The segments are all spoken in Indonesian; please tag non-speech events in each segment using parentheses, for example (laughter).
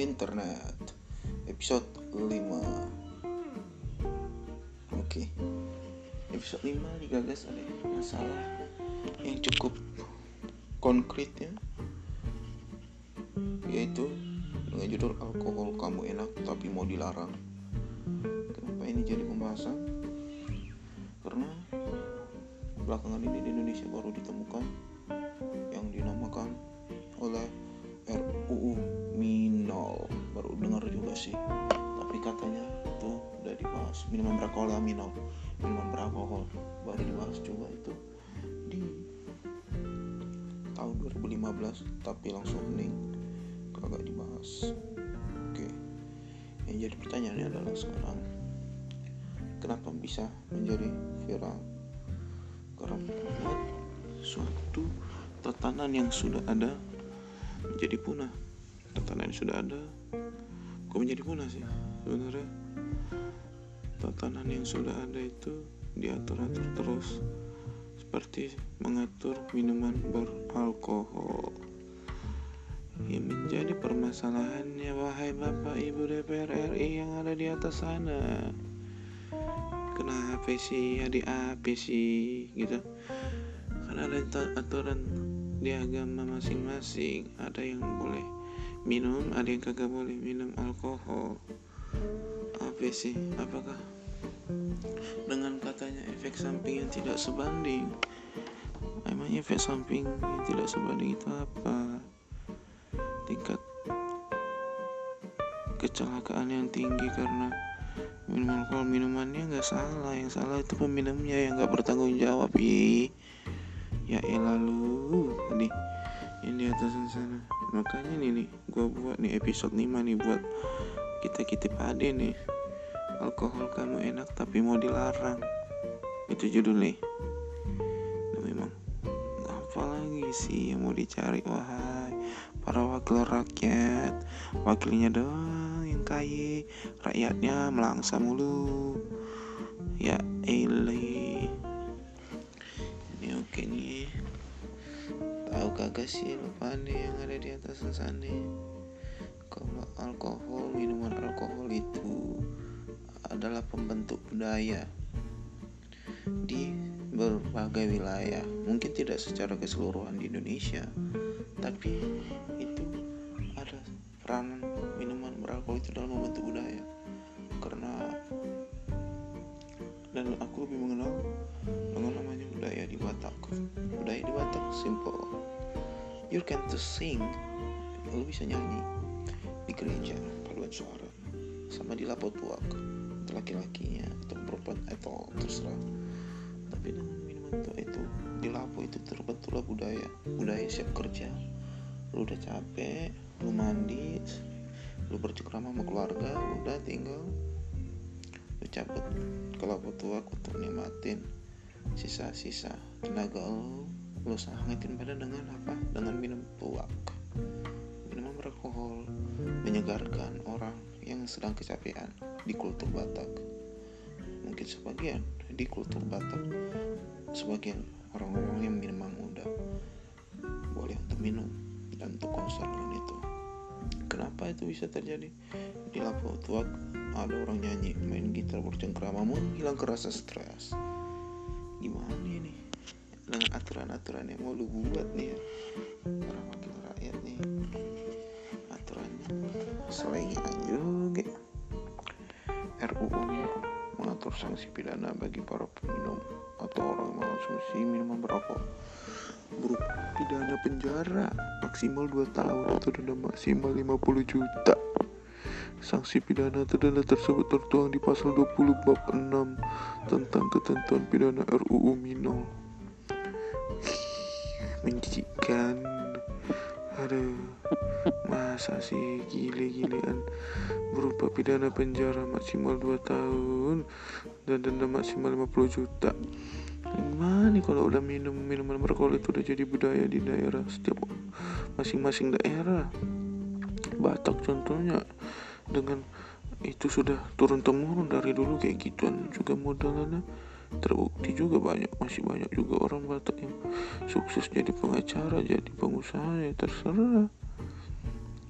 internet. Episode 5 oke. Episode 5 digagas ada masalah yang cukup konkret ya. Yaitu dengan judul alkohol kamu enak tapi mau dilarang. Kenapa ini jadi pembahasan? Karena belakangan ini di Indonesia baru ditemukan 2015 tapi langsung hening. Kagak dibahas. Oke. Yang jadi pertanyaannya adalah sekarang kenapa bisa menjadi viral? Karena suatu tatanan yang sudah ada menjadi punah. Tatanan yang sudah ada kok menjadi punah sih sebenarnya? Tatanan yang sudah ada itu diatur-atur terus seperti mengatur minuman beralkohol. Yang menjadi permasalahannya wahai bapak ibu DPR RI yang ada di atas sana. Kenapa sih adik apa sih gitu. Karena ada aturan di agama masing-masing. Ada yang boleh minum ada yang kagak boleh minum alkohol. Apa sih apakah dengan katanya efek samping yang tidak sebanding. Emang efek samping yang tidak sebanding itu apa? Tingkat kecelakaan yang tinggi karena minum alkohol minumannya nggak salah. Yang salah itu peminumnya yang nggak bertanggung jawab. Ya elah lu. Tadi yang di atas sana. Makanya nih nih gue buat nih episode 5 nih buat kita kita pade nih alkohol kamu enak tapi mau dilarang. Itu judulnya nah, memang apa lagi sih yang mau dicari? Wahai para wakil rakyat wakilnya doang yang kaya rakyatnya melangsa mulu. Ya elah ini oke nih. Tahu kagak sih lupa nih yang ada di atas sana? Kalau alkohol minuman alkohol itu adalah pembentuk budaya di berbagai wilayah. Mungkin tidak secara keseluruhan di Indonesia tapi itu ada peranan minuman beralkohol itu dalam membentuk budaya. Karena dan aku lebih mengenal dengan namanya budaya di Batak. Budaya di Batak simple. You can to sing. Lu bisa nyanyi di gereja paduan suara sama di lapot untuk laki-lakinya atau perempuan atau terserah. Tapi dengan minuman tua itu di lapo itu terbentuklah budaya budaya siap kerja. Lu udah capek lu mandi lu bercengkrama sama keluarga udah tinggal. Lu cabut ke lapo tuak untuk nikmatin sisa-sisa tenaga lu lu sangetin pada dengan apa? Dengan minum tuak minuman beralkohol menyegarkan orang yang sedang kecapean di kultur Batak. Mungkin sebagian di kultur Batak sebagian orang-orang yang memang muda boleh untuk minum dan untuk konser itu. Kenapa itu bisa terjadi? Di Lapo Tuak ada orang nyanyi main gitar bercengkrama hilang kerasa stres. Gimana ini? Dengan aturan-aturan yang mau lu buat nih ya para wakil rakyat nih aturannya selengean juga RUU mengatur sanksi pidana bagi para peminum atau orang yang mengonsumsi minuman beralkohol berupa pidana penjara maksimal 2 tahun atau denda maksimal 50 juta Sanksi pidana atau denda tersebut tertuang di pasal 20 bab 6 tentang ketentuan pidana RUU Minol. Menjijikkan. Aduh, masa sih gile-gilean berupa pidana penjara maksimal 2 tahun dan denda maksimal 50 juta. Gimana nih kalau udah minum minuman beralkohol itu udah jadi budaya di daerah setiap masing-masing daerah. Batak contohnya dengan itu sudah turun temurun dari dulu kayak gituan juga modelannya terbukti juga banyak masih banyak juga orang Batak yang sukses jadi pengacara jadi pengusaha ya terserah.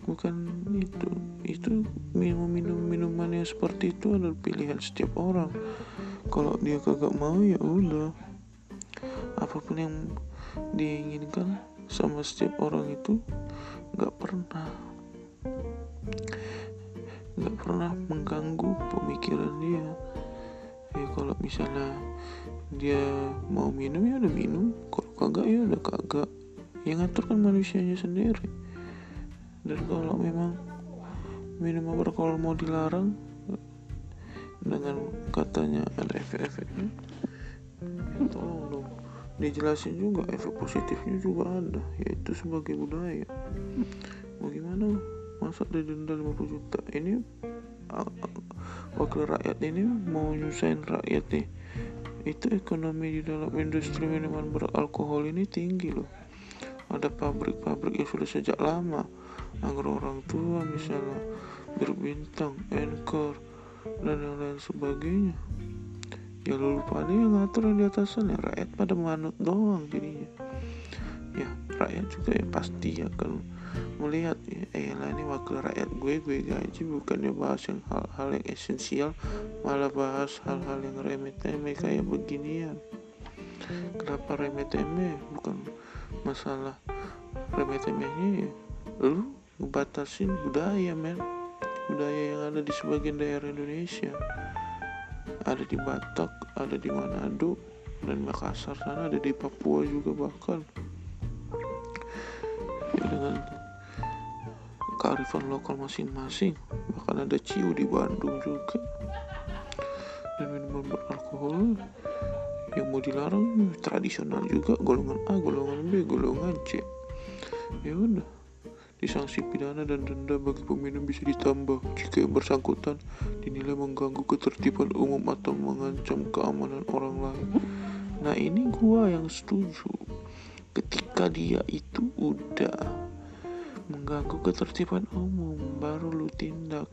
Bukan itu. Itu minum minum minuman yang seperti itu adalah pilihan setiap orang. Kalau dia kagak mau ya udah. Apa pun yang diinginkan sama setiap orang itu nggak pernah nggak pernah mengganggu pemikiran dia. Ya kalau misalnya dia mau minum ya udah minum. Kalau kagak ya udah kagak. Yang ngatur kan manusianya sendiri. Dan kalau memang minum beralkohol mau dilarang dengan katanya ada efek-efeknya ya tolong dong. Dijelasin juga efek positifnya juga ada yaitu sebagai budaya. Bagaimana masa didenda 50 juta? Ini wakil rakyat ini mau nyusahin rakyat nih itu ekonomi di dalam industri minuman beralkohol ini tinggi loh. Ada pabrik-pabrik yang sudah sejak lama agar orang tua misalnya berbintang, anchor dan yang lain sebagainya. Ya lalu pada yang ngatur yang di atasan ya rakyat pada manut doang jadinya. Ya rakyat juga ya pasti akan melihat ya. Eh lah ini wakil rakyat gue gue gaji bukannya bahas yang hal-hal yang esensial malah bahas hal-hal yang remeh-temeh kayak beginian kenapa remeh-temeh? Bukan masalah remeh-temehnya ya. Lu ngebatasin budaya men. Budaya yang ada di sebagian daerah Indonesia. Ada di Batak ada di Manado dan Makassar sana ada di Papua juga bahkan dengan kearifan lokal masing-masing bahkan ada ciu di Bandung juga dan minuman beralkohol yang mau dilarang tradisional juga golongan A golongan B golongan C ya udah Disanksi pidana dan denda bagi peminum bisa ditambah jika yang bersangkutan dinilai mengganggu ketertiban umum atau mengancam keamanan orang lain. Nah ini gua yang setuju. Ketika dia itu udah mengganggu ketertiban umum baru lu tindak.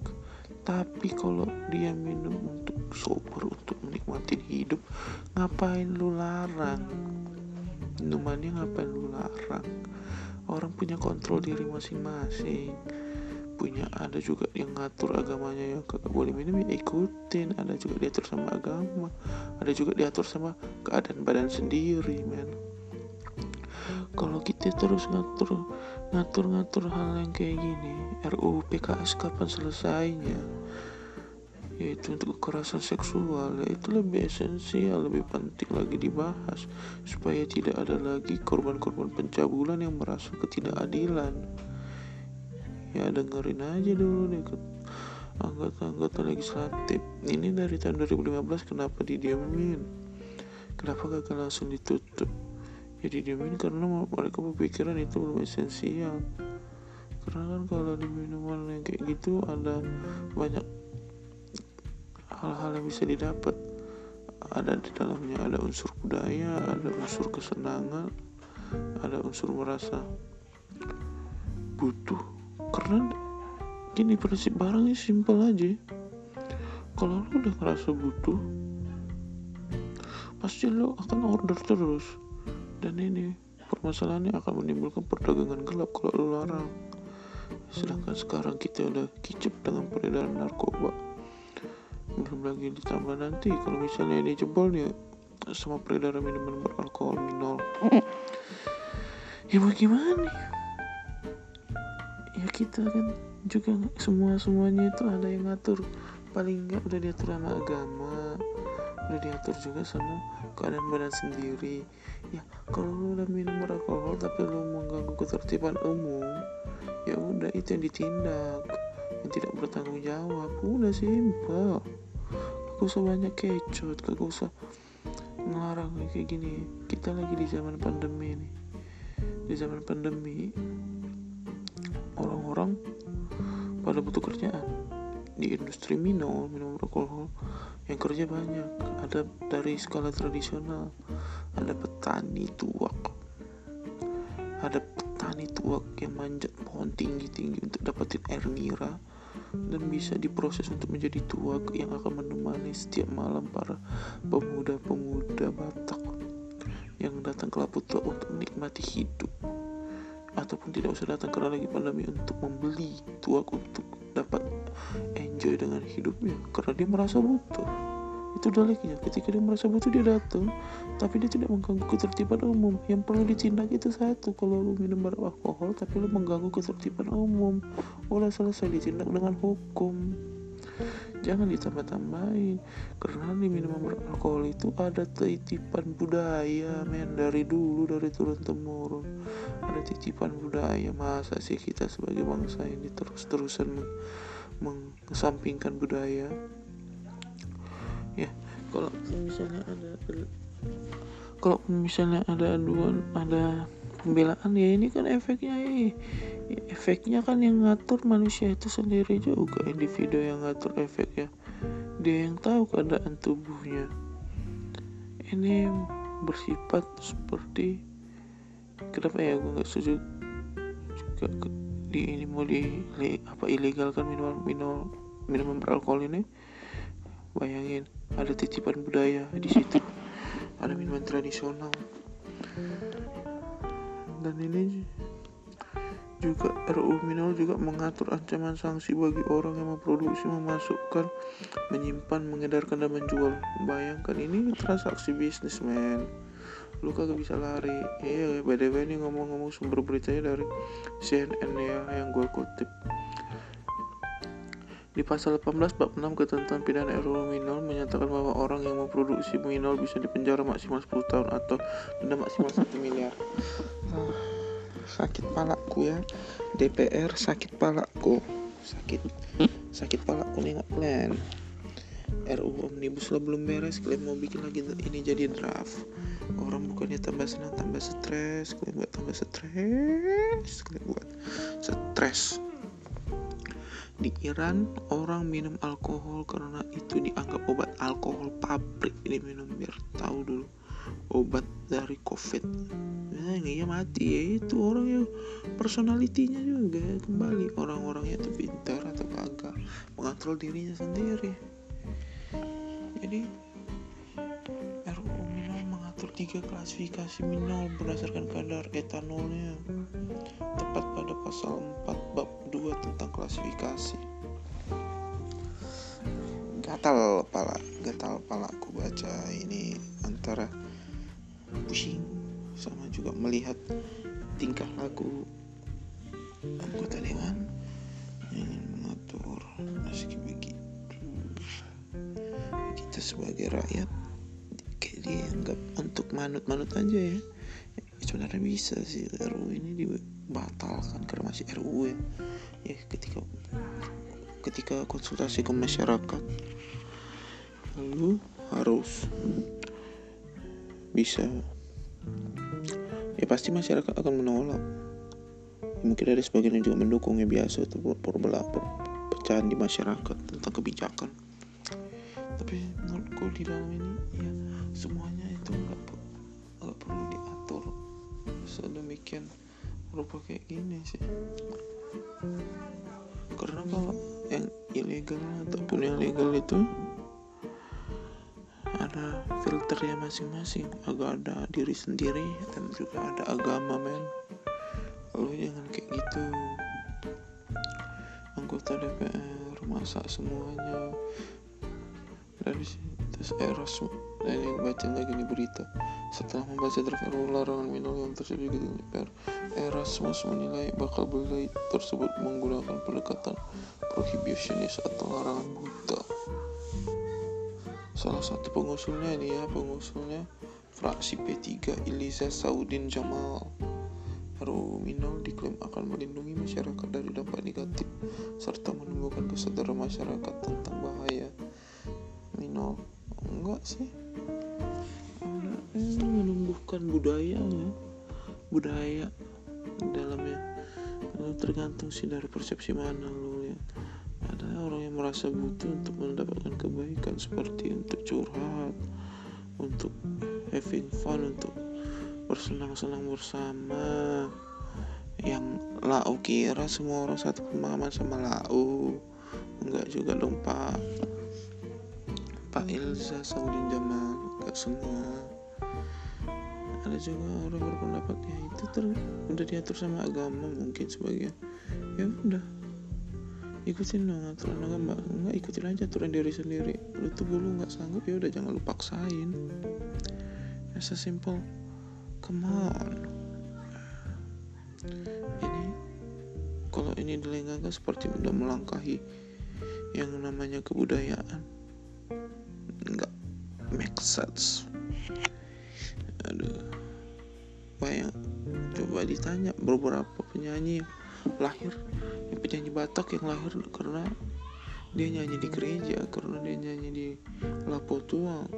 Tapi kalau dia minum untuk sober untuk menikmati hidup, ngapain lu larang? Minumannya ngapain lu larang? orang punya kontrol diri masing-masing punya ada juga yang ngatur agamanya yang kagak boleh minum ya ikutin ada juga diatur sama agama ada juga diatur sama keadaan badan sendiri men kalau kita terus ngatur ngatur ngatur hal yang kayak gini RUU PKS kapan selesainya? Yaitu untuk kekerasan seksual ya itu lebih esensial lebih penting lagi dibahas. Supaya tidak ada lagi korban-korban pencabulan yang merasa ketidakadilan. Ya dengerin aja dulu deh ke anggota-anggota legislatif. Ini dari tahun 2015 kenapa didiamin kenapa gak langsung ditutup ya didiamin karena mereka berpikiran itu belum esensial. Karena kan kalau di minuman yang kayak gitu ada banyak hal-hal yang bisa didapat. Ada di dalamnya ada unsur budaya ada unsur kesenangan ada unsur merasa butuh. Karena gini prinsip barangnya simpel aja. Kalau lo udah ngerasa butuh pasti lo akan order terus dan ini permasalahannya akan menimbulkan perdagangan gelap kalau lo larang. Sedangkan sekarang kita udah kicep dengan peredaran narkoba. Belum lagi ditambah nanti kalau misalnya ini jebol ya sama peredaran minuman beralkohol minol (laughs) ya bagaimana? Ya kita kan juga semua semuanya itu ada yang ngatur. Paling enggak udah diatur sama agama udah diatur juga sama keadaan badan sendiri ya kalau lu udah minum beralkohol tapi lu mengganggu ketertiban umum ya udah itu yang ditindak. Yang tidak bertanggung jawab. Udah simpel. Gak usah banyak kecut gak usah ngelarang kayak gini. Kita lagi di zaman pandemi nih. Di zaman pandemi orang-orang pada butuh kerjaan. Di industri minum minum alkohol yang kerja banyak. Ada dari skala tradisional ada petani tuak ada petani tuak yang manjat pohon tinggi-tinggi untuk dapetin air nira dan bisa diproses untuk menjadi tuak yang akan menemani setiap malam para pemuda-pemuda Batak yang datang ke Laputa untuk menikmati hidup. ataupun tidak usah datang karena lagi pandemi untuk membeli tuak untuk dapat enjoy dengan hidupnya karena dia merasa butuh itu daliknya ketika dia merasa butuh dia datang tapi dia tidak mengganggu ketertiban umum. Yang perlu ditindak itu satu kalau lu minum alkohol tapi lu mengganggu ketertiban umum. Udah selesai ditindak dengan hukum. Jangan ditambah-tambahin karena di minuman beralkohol itu ada titipan budaya men dari dulu dari turun temurun ada titipan budaya masa sih kita sebagai bangsa ini terus-terusan mengesampingkan budaya ya kalau misalnya ada kalau misalnya ada aduan ada pembelaan ya ini kan efeknya ya, efeknya kan yang ngatur manusia itu sendiri juga individu yang ngatur efek ya. Dia yang tahu keadaan tubuhnya. Ini bersifat seperti kenapa ya gue nggak setuju juga di ini mau di apa ilegal kan minuman minum minuman beralkohol ini? Bayangin ada titipan budaya di situ ada minuman tradisional dan ini juga RUU Minol juga mengatur ancaman sanksi bagi orang yang memproduksi, memasukkan, menyimpan, mengedarkan dan menjual. Bayangkan ini transaksi bisnis men. Lu kagak bisa lari. Iya, by the way ini ngomong-ngomong sumber beritanya dari CNN ya yang gue kutip. Di pasal 18 bab 6 ketentuan pidana RUU Minol menyatakan bahwa orang yang memproduksi minol bisa dipenjara maksimal 10 tahun atau denda maksimal 1 miliar. Uh, sakit palaku ya. DPR sakit palaku. Sakit sakit palaku nih nggak plan. RUU Omnibus Law belum beres, kalian mau bikin lagi ini jadi draft. Orang bukannya tambah senang, tambah stres, kalian buat tambah stres, kalian buat stres di Iran orang minum alkohol karena itu dianggap obat alkohol pabrik ini minum biar tahu dulu obat dari covid. Nah ya mati ya itu orang yang personalitinya juga kembali. Orang-orangnya itu pintar atau kagak mengontrol dirinya sendiri. Jadi RUU minum mengatur tiga klasifikasi minum berdasarkan kadar etanolnya. Tepat pada pasal 4 bab 2 tentang klasifikasi. Gatal pala gatal pala aku baca ini antara pusing sama juga melihat tingkah laku anggota dewan yang mengatur meski begitu. Kita sebagai rakyat kayak dianggap untuk manut-manut aja ya sebenarnya bisa sih RUU ini dibatalkan karena masih RUU ya, ya ketika ketika konsultasi ke masyarakat lalu harus bisa. Ya pasti masyarakat akan menolak. Mungkin ada sebagian yang juga mendukung biasa itu perpecahan di masyarakat tentang kebijakan. Tapi menurutku di dalam ini ya semuanya itu nggak nggak perlu diatur sedemikian rupa kayak gini sih. Karena kalau yang ilegal ataupun yang legal itu ada filternya masing-masing. Agak ada diri sendiri dan juga ada agama men. Lalu jangan kayak gitu. Anggota DPR masak semuanya. Dari terus eros dan yang baca lagi nih berita setelah membaca draft RUU larangan minum yang tersedia di DPR Erasmus menilai bakal beli tersebut menggunakan pendekatan prohibitionis atau larangan buta. Salah satu pengusulnya ini ya pengusulnya fraksi P3 Iliza Saudin Jamal. RUU Minol diklaim akan melindungi masyarakat dari dampak negatif serta menumbuhkan kesadaran masyarakat tentang bahaya. Minol enggak sih ini menumbuhkan budaya ya. Budaya dalamnya. Lalu tergantung sih dari persepsi mana lo lihat. Ada orang yang merasa butuh untuk mendapatkan kebaikan seperti untuk curhat untuk having fun untuk bersenang-senang bersama. Yang lau kira semua orang satu pemahaman sama lau. Enggak juga dong pak. Pak Ilza Saudin Jamal enggak semua ada juga orang berpendapat ya itu ter udah diatur sama agama mungkin sebagai ya udah ikutin dong aturan agama. Nggak ikutin aja aturan diri sendiri. Lu tuh dulu nggak sanggup ya udah jangan lu paksain. Ya sesimpel come on. Ini kalau ini dilengahkan seperti udah melangkahi yang namanya kebudayaan nggak make sense. Aduh bayang coba ditanya beberapa penyanyi yang lahir yang penyanyi Batak yang lahir karena dia nyanyi di gereja karena dia nyanyi di Lapo Tuang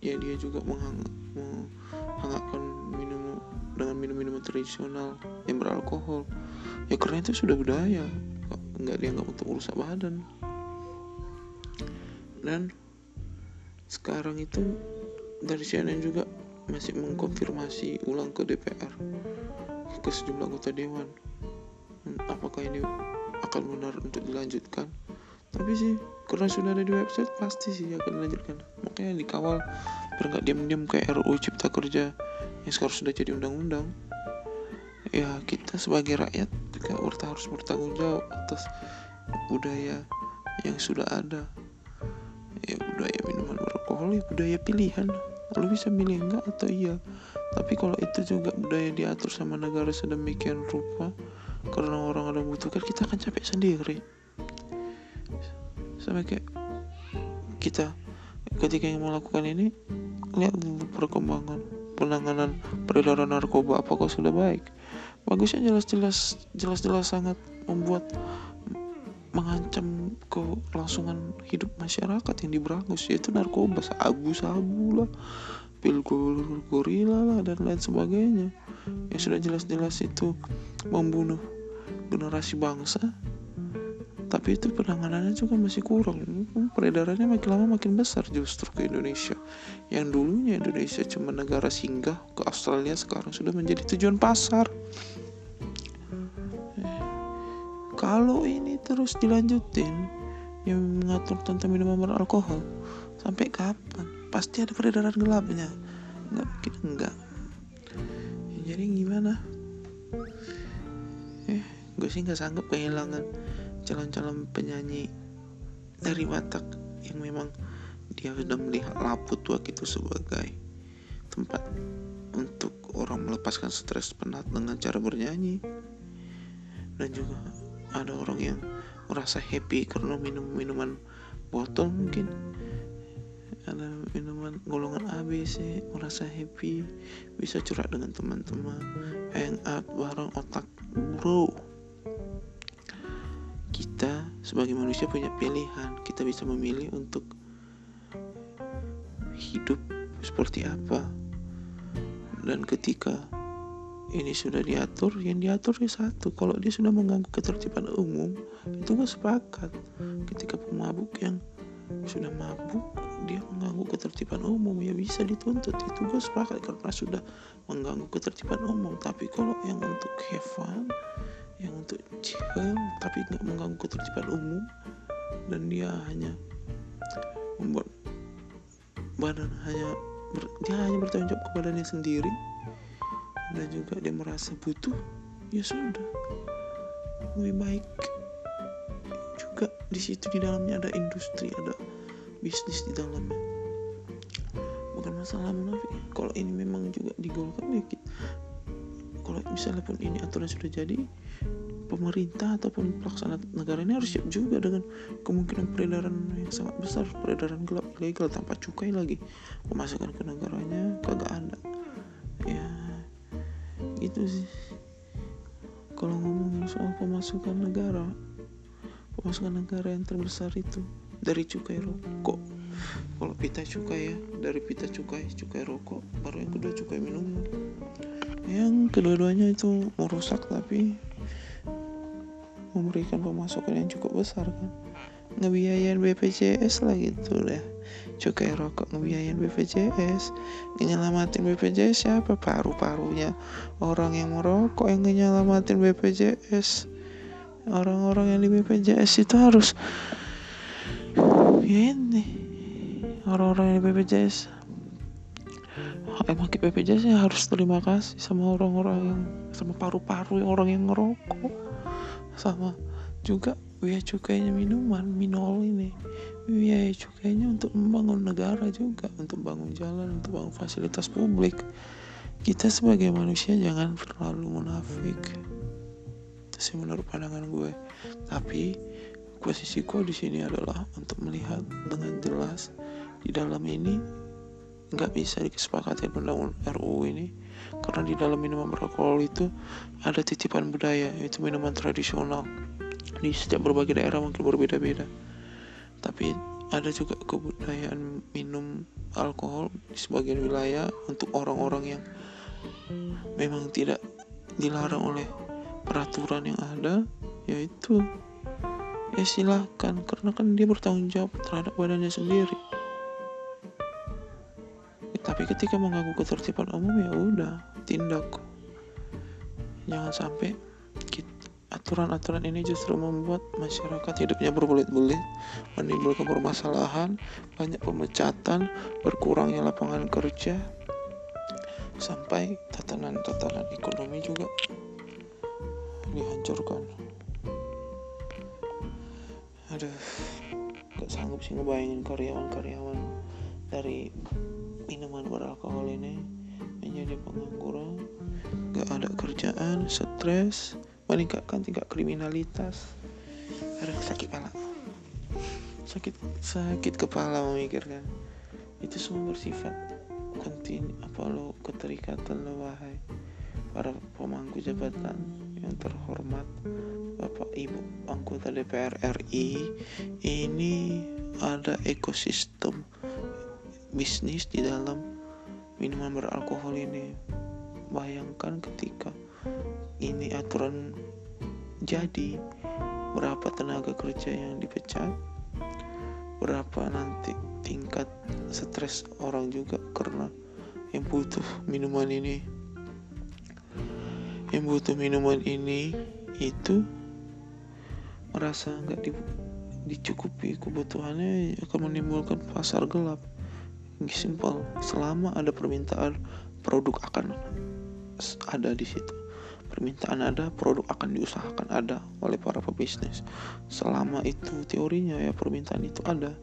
ya dia juga menghangat, menghangatkan minum dengan minum-minum tradisional yang beralkohol. Ya karena itu sudah budaya nggak dianggap untuk merusak badan. Dan sekarang itu dari CNN juga masih mengkonfirmasi ulang ke DPR ke sejumlah anggota dewan. Apakah ini akan benar untuk dilanjutkan? Tapi sih karena sudah ada di website pasti sih akan dilanjutkan. Makanya dikawal biar nggak diam-diam kayak RUU Cipta Kerja yang sekarang sudah jadi undang-undang. Ya kita sebagai rakyat juga harus bertanggung jawab atas budaya yang sudah ada. Ya budaya minuman beralkohol ya budaya pilihan lu bisa milih enggak atau iya. Tapi kalau itu juga budaya diatur sama negara sedemikian rupa karena orang ada butuhkan kita akan capek sendiri. Sampai kayak kita ketika yang melakukan ini lihat perkembangan penanganan peredaran narkoba apakah sudah baik? Bagusnya jelas-jelas jelas-jelas sangat membuat mengancam kelangsungan hidup masyarakat yang diberangus yaitu narkoba sabu-sabu lah pil gorila lah dan lain sebagainya. Yang sudah jelas-jelas itu membunuh generasi bangsa tapi itu penanganannya juga masih kurang. Peredarannya makin lama makin besar justru ke Indonesia. Yang dulunya Indonesia cuma negara singgah ke Australia sekarang sudah menjadi tujuan pasar kalau ini terus dilanjutin yang mengatur tentang minuman beralkohol sampai kapan? Pasti ada peredaran gelapnya. Nggak mungkin enggak. Ya, jadi gimana? Eh gue sih nggak sanggup kehilangan calon-calon penyanyi dari Batak yang memang dia sudah melihat laput waktu itu sebagai tempat untuk orang melepaskan stres penat dengan cara bernyanyi. Dan juga ada orang yang merasa happy karena minum minuman botol mungkin. Ada minuman golongan ABC merasa happy. Bisa curhat dengan teman-teman. Hang out bareng otak bro. Kita sebagai manusia punya pilihan. Kita bisa memilih untuk hidup seperti apa. Dan ketika ini sudah diatur yang diatur ya satu. Kalau dia sudah mengganggu ketertiban umum itu gue sepakat. Ketika pemabuk yang sudah mabuk dia mengganggu ketertiban umum. Ya bisa dituntut itu gue sepakat karena sudah mengganggu ketertiban umum. Tapi kalau yang untuk have fun yang untuk chill tapi nggak mengganggu ketertiban umum dan dia hanya membuat badan hanya dia hanya bertanggung jawab ke badannya sendiri dan juga dia merasa butuh ya sudah. Lebih baik juga di situ di dalamnya ada industri ada bisnis di dalamnya. Bukan masalah munafik kalau ini memang juga digolkan ya kalau misalnya pun ini aturan sudah jadi pemerintah ataupun pelaksana negara ini harus siap juga dengan kemungkinan peredaran yang sangat besar peredaran gelap ilegal tanpa cukai lagi pemasukan ke negaranya kagak ada ya itu sih. Kalau ngomongin soal pemasukan negara pemasukan negara yang terbesar itu dari cukai rokok. Kalau pita cukai ya dari pita cukai cukai rokok baru yang kedua cukai minuman yang kedua-duanya itu merusak tapi memberikan pemasukan yang cukup besar kan. Ngebiayain BPJS lah gitu deh cukai rokok ngebiayain BPJS nyelamatin BPJS siapa? Paru-parunya. Orang yang merokok yang nyelamatin BPJS orang-orang yang di BPJS itu harus ya ini. Orang-orang yang di BPJS emang BPJS saya harus terima kasih sama orang-orang yang sama paru-paru yang orang yang ngerokok. Sama juga biaya cukainya minuman minol ini. Biaya cukainya untuk membangun negara juga untuk bangun jalan untuk bangun fasilitas publik. Kita sebagai manusia jangan terlalu munafik. Itu sih menurut pandangan gue. Tapi posisiku di sini adalah untuk melihat dengan jelas di dalam ini nggak bisa disepakati undang RUU ini. Karena di dalam minuman beralkohol itu ada titipan budaya yaitu minuman tradisional di setiap berbagai daerah mungkin berbeda-beda. Tapi ada juga kebudayaan minum alkohol di sebagian wilayah untuk orang-orang yang memang tidak dilarang oleh peraturan yang ada yaitu ya silahkan karena kan dia bertanggung jawab terhadap badannya sendiri. Ya, tapi ketika mengganggu ketertiban umum ya udah tindak. Jangan sampai aturan-aturan ini justru membuat masyarakat hidupnya berbelit-belit menimbulkan permasalahan banyak pemecatan berkurangnya lapangan kerja sampai tatanan-tatanan ekonomi juga dihancurkan. Aduh gak sanggup sih ngebayangin karyawan-karyawan dari minuman beralkohol ini menjadi pengangguran. Gak ada kerjaan stres meningkatkan tingkat kriminalitas. Ada sakit kepala. Sakit sakit kepala memikirkan itu semua bersifat kontinu apa lo keterikatan lo wahai para pemangku jabatan yang terhormat Bapak Ibu anggota DPR RI ini ada ekosistem bisnis di dalam minuman beralkohol ini. Bayangkan ketika ini aturan jadi. Berapa tenaga kerja yang dipecat? Berapa nanti tingkat stres orang juga karena yang butuh minuman ini? Yang butuh minuman ini itu merasa nggak di, dicukupi kebutuhannya akan menimbulkan pasar gelap. Simpel selama ada permintaan produk akan ada di situ permintaan ada produk akan diusahakan ada oleh para pebisnis. Selama itu teorinya ya permintaan itu ada.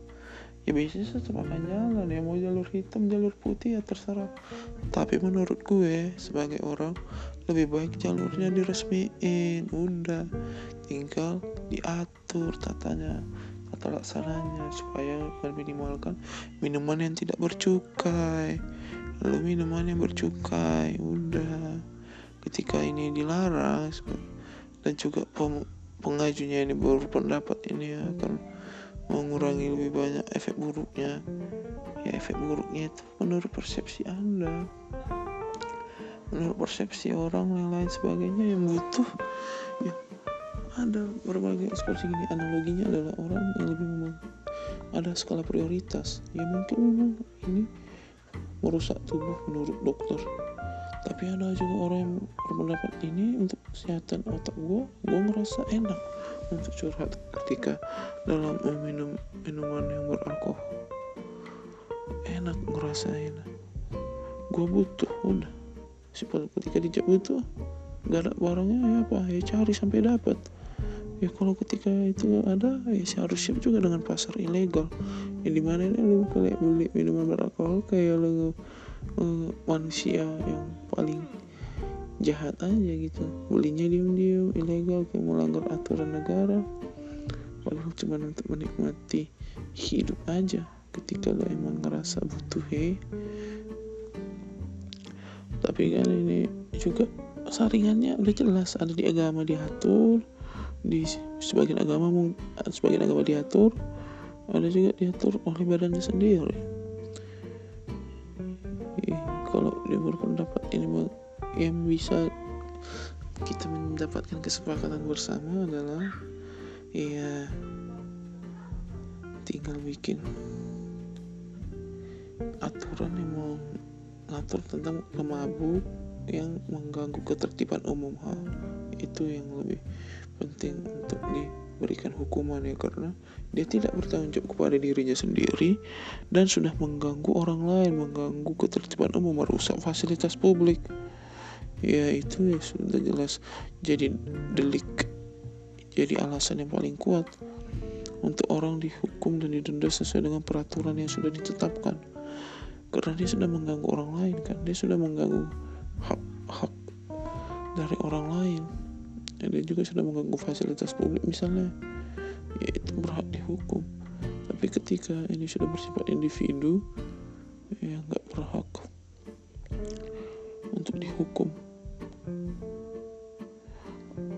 Ya bisnis tetap akan jalan ya mau jalur hitam jalur putih ya terserah. Tapi menurut gue sebagai orang lebih baik jalurnya diresmiin udah. Tinggal diatur tatanya tata laksananya supaya meminimalkan minuman yang tidak bercukai. Lalu minuman yang bercukai udah ketika ini dilarang dan juga pengajunya ini berpendapat ini akan mengurangi lebih banyak efek buruknya. Ya efek buruknya itu menurut persepsi anda. Menurut persepsi orang yang lain sebagainya yang butuh ya ada berbagai seperti ini analoginya adalah orang yang lebih memang ada skala prioritas. Ya mungkin memang ini merusak tubuh menurut dokter tapi ada juga orang yang berpendapat ini untuk kesehatan otak gue gue ngerasa enak untuk curhat ketika dalam meminum minuman yang beralkohol. Enak ngerasain gue butuh udah. Seperti ketika dijak butuh gak ada barangnya ya apa? Ya cari sampai dapat. Ya kalau ketika itu ada ya harus siap juga dengan pasar ilegal. Ya di mana ini lu kayak beli minuman beralkohol kayak lu manusia yang paling jahat aja gitu. Belinya diem-diem ilegal kayak melanggar aturan negara. Padahal cuma untuk menikmati hidup aja. Ketika lo emang ngerasa butuh he. Tapi kan ini juga saringannya udah jelas. Ada di agama diatur di sebagian agama sebagian agama diatur ada juga diatur oleh badannya sendiri berpendapat ini yang bisa kita mendapatkan kesepakatan bersama adalah ya tinggal bikin aturan yang mau ngatur tentang pemabuk yang mengganggu ketertiban umum. Hal itu yang lebih penting untuk di diberikan hukuman ya karena dia tidak bertanggung jawab kepada dirinya sendiri dan sudah mengganggu orang lain, mengganggu ketertiban umum, merusak fasilitas publik. Ya itu ya sudah jelas jadi delik, jadi alasan yang paling kuat untuk orang dihukum dan didenda sesuai dengan peraturan yang sudah ditetapkan. Karena dia sudah mengganggu orang lain kan, dia sudah mengganggu hak-hak dari orang lain dia juga sudah mengganggu fasilitas publik misalnya. Yaitu berhak dihukum. Tapi ketika ini sudah bersifat individu ya nggak berhak untuk dihukum.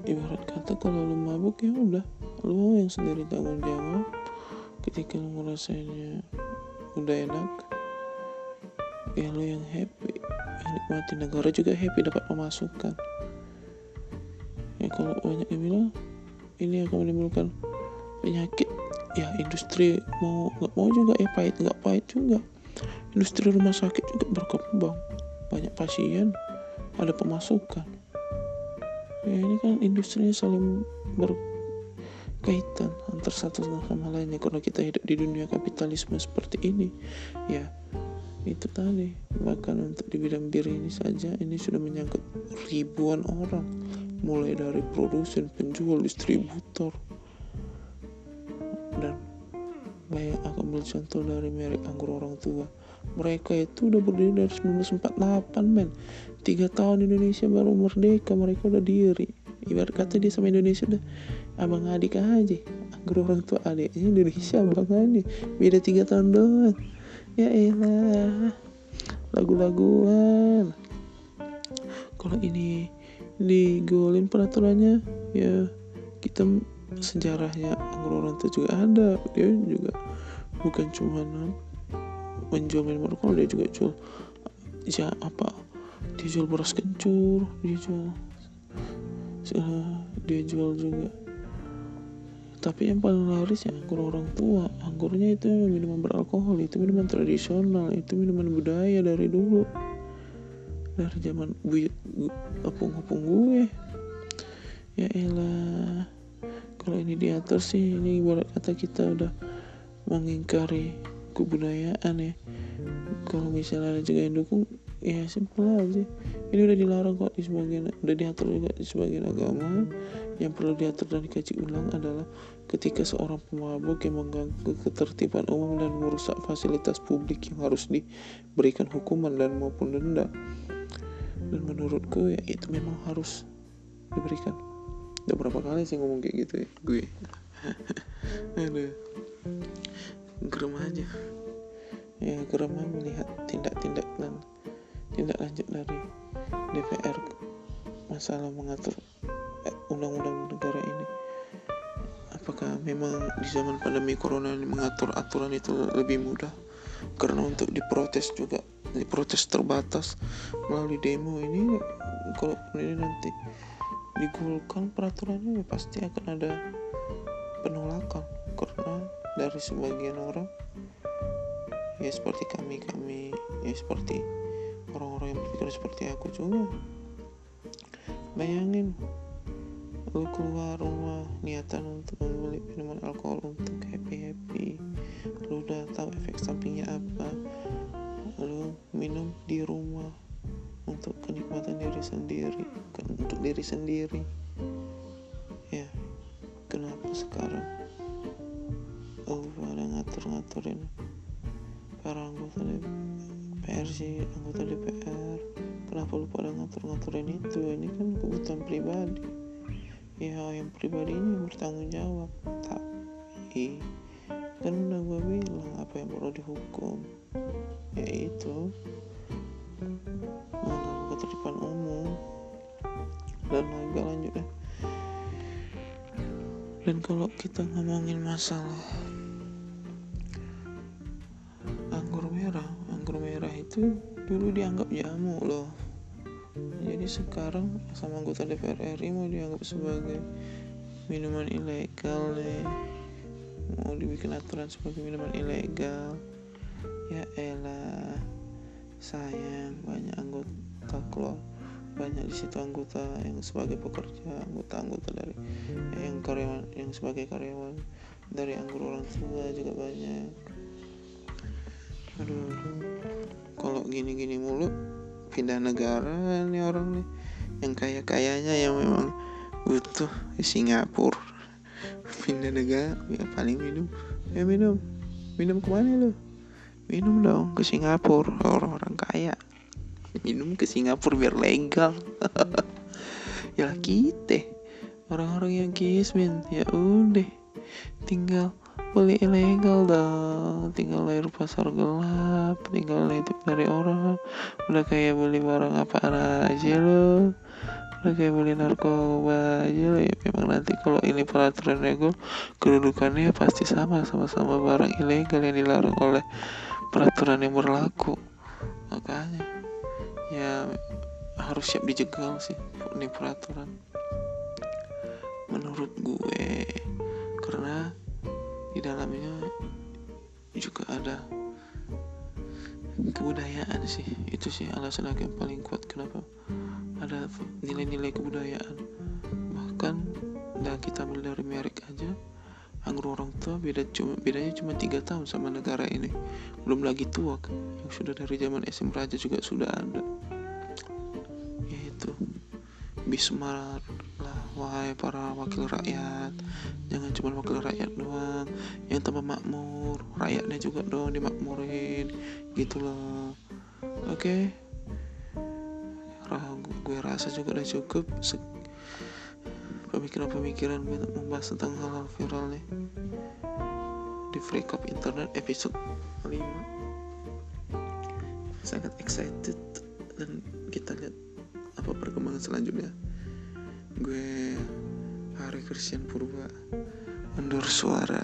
Ibarat kata kalau lu mabuk ya udah. Lu yang sendiri tanggung jawab. Ketika lu ngerasainnya udah enak ya lu yang happy. Yang nikmati negara juga happy dapat pemasukan ya kalau banyak yang bilang ini akan menimbulkan penyakit. Ya industri mau nggak mau juga ya pahit nggak pahit juga. Industri rumah sakit juga berkembang. Banyak pasien ada pemasukan. Ya ini kan industrinya saling berkaitan antar satu sama lainnya karena kita hidup di dunia kapitalisme seperti ini. Ya itu tadi. Bahkan untuk di bidang bir ini saja ini sudah menyangkut ribuan orang mulai dari produsen, penjual, distributor, dan banyak akan ambil contoh dari merek anggur orang tua. Mereka itu udah berdiri dari 1948 men. Tiga tahun Indonesia baru merdeka, mereka udah diri. Ibarat kata dia sama Indonesia udah abang adik aja. Anggur orang tua adiknya Indonesia abang adik. Beda tiga tahun doang. Ya elah. Lagu-laguan. Kalau ini digolin peraturannya. Ya kita sejarahnya anggur orang tua juga ada. Dia juga bukan cuma menjual minuman alkohol dia juga jual ya apa dia jual beras kencur dia jual dia jual juga. Tapi yang paling laris ya anggur orang tua. Anggurnya itu minuman beralkohol itu minuman tradisional itu minuman budaya dari dulu dari zaman opung-opung gue. Ya elah. Kalau ini diatur sih ini ibarat kata kita udah mengingkari kebudayaan ya. Kalau misalnya ada juga yang dukung ya simpel aja. Ini udah dilarang kok di sebagian udah diatur juga di sebagian agama. Yang perlu diatur dan dikaji ulang adalah ketika seorang pemabuk yang mengganggu ketertiban umum dan merusak fasilitas publik yang harus diberikan hukuman dan maupun denda dan menurutku ya itu memang harus diberikan. Udah berapa kali sih ngomong kayak gitu ya gue. (laughs) Aduh. Gerem aja. Ya gerem melihat tindak-tindak dan tindak lanjut dari DPR masalah mengatur eh, undang-undang negara ini. Apakah memang di zaman pandemi corona mengatur aturan itu lebih mudah? Karena untuk diprotes juga diprotes terbatas. Melalui demo ini kalau ini nanti digulkan peraturannya ya pasti akan ada penolakan. Karena dari sebagian orang ya seperti kami kami ya seperti orang-orang yang berpikir seperti aku juga. Bayangin lu keluar rumah niatan untuk membeli minuman alkohol untuk happy happy lu udah diri sendiri. Ya kenapa sekarang? Oh pada ngatur-ngaturin para anggota DPR sih anggota DPR kenapa lu pada ngatur-ngaturin itu? Ini kan kebutuhan pribadi. Ya yang pribadi ini bertanggung jawab. Tapi kan udah gue bilang apa yang perlu dihukum. Yaitu mengganggu ketertiban umum dan agak lanjut ya. Dan kalau kita ngomongin masalah anggur merah anggur merah itu dulu dianggap jamu loh. Jadi sekarang sama anggota DPR RI mau dianggap sebagai minuman ilegal nih. Mau dibikin aturan sebagai minuman ilegal. Ya elah sayang banyak anggota klub banyak di situ anggota yang sebagai pekerja anggota-anggota dari yang karyawan yang sebagai karyawan dari anggur orang tua juga banyak. Aduh, aduh. kalau gini-gini mulu pindah negara nih orang nih. Yang kaya kayanya yang memang butuh di Singapura. Pindah negara ya paling minum ya minum. Minum ke mana lu? Minum dong ke Singapura orang-orang kaya (laughs) minum ke Singapura biar legal. (laughs) Ya kita. Orang-orang yang kismin ya udah. Tinggal beli ilegal dong tinggal lahir pasar gelap. Tinggal nitip dari orang. Udah kayak beli barang apa aja lo. Udah kayak beli narkoba aja lo. Ya memang nanti kalau ini peraturan nego kedudukannya pasti sama. Sama-sama barang ilegal yang dilarang oleh peraturan yang berlaku. Makanya ya harus siap dijegal sih ini peraturan. Menurut gue karena di dalamnya juga ada kebudayaan sih. Itu sih alasan aku yang paling kuat kenapa ada nilai-nilai kebudayaan. Bahkan dan kita ambil dari merek aja anggur orang tua beda cuma bedanya cuma tiga tahun sama negara ini. Belum lagi tua yang sudah dari zaman SM Raja juga sudah ada Bismarck lah wahai para wakil rakyat. Jangan cuma wakil rakyat doang yang tambah makmur. Rakyatnya juga dong dimakmurin gitu loh oke? Okay. gue rasa juga udah cukup pemikiran-pemikiran untuk membahas tentang hal-hal viral nih. Di Free Cup Internet episode 5 sangat excited dan selanjutnya. Gue Hari Christian Purba undur suara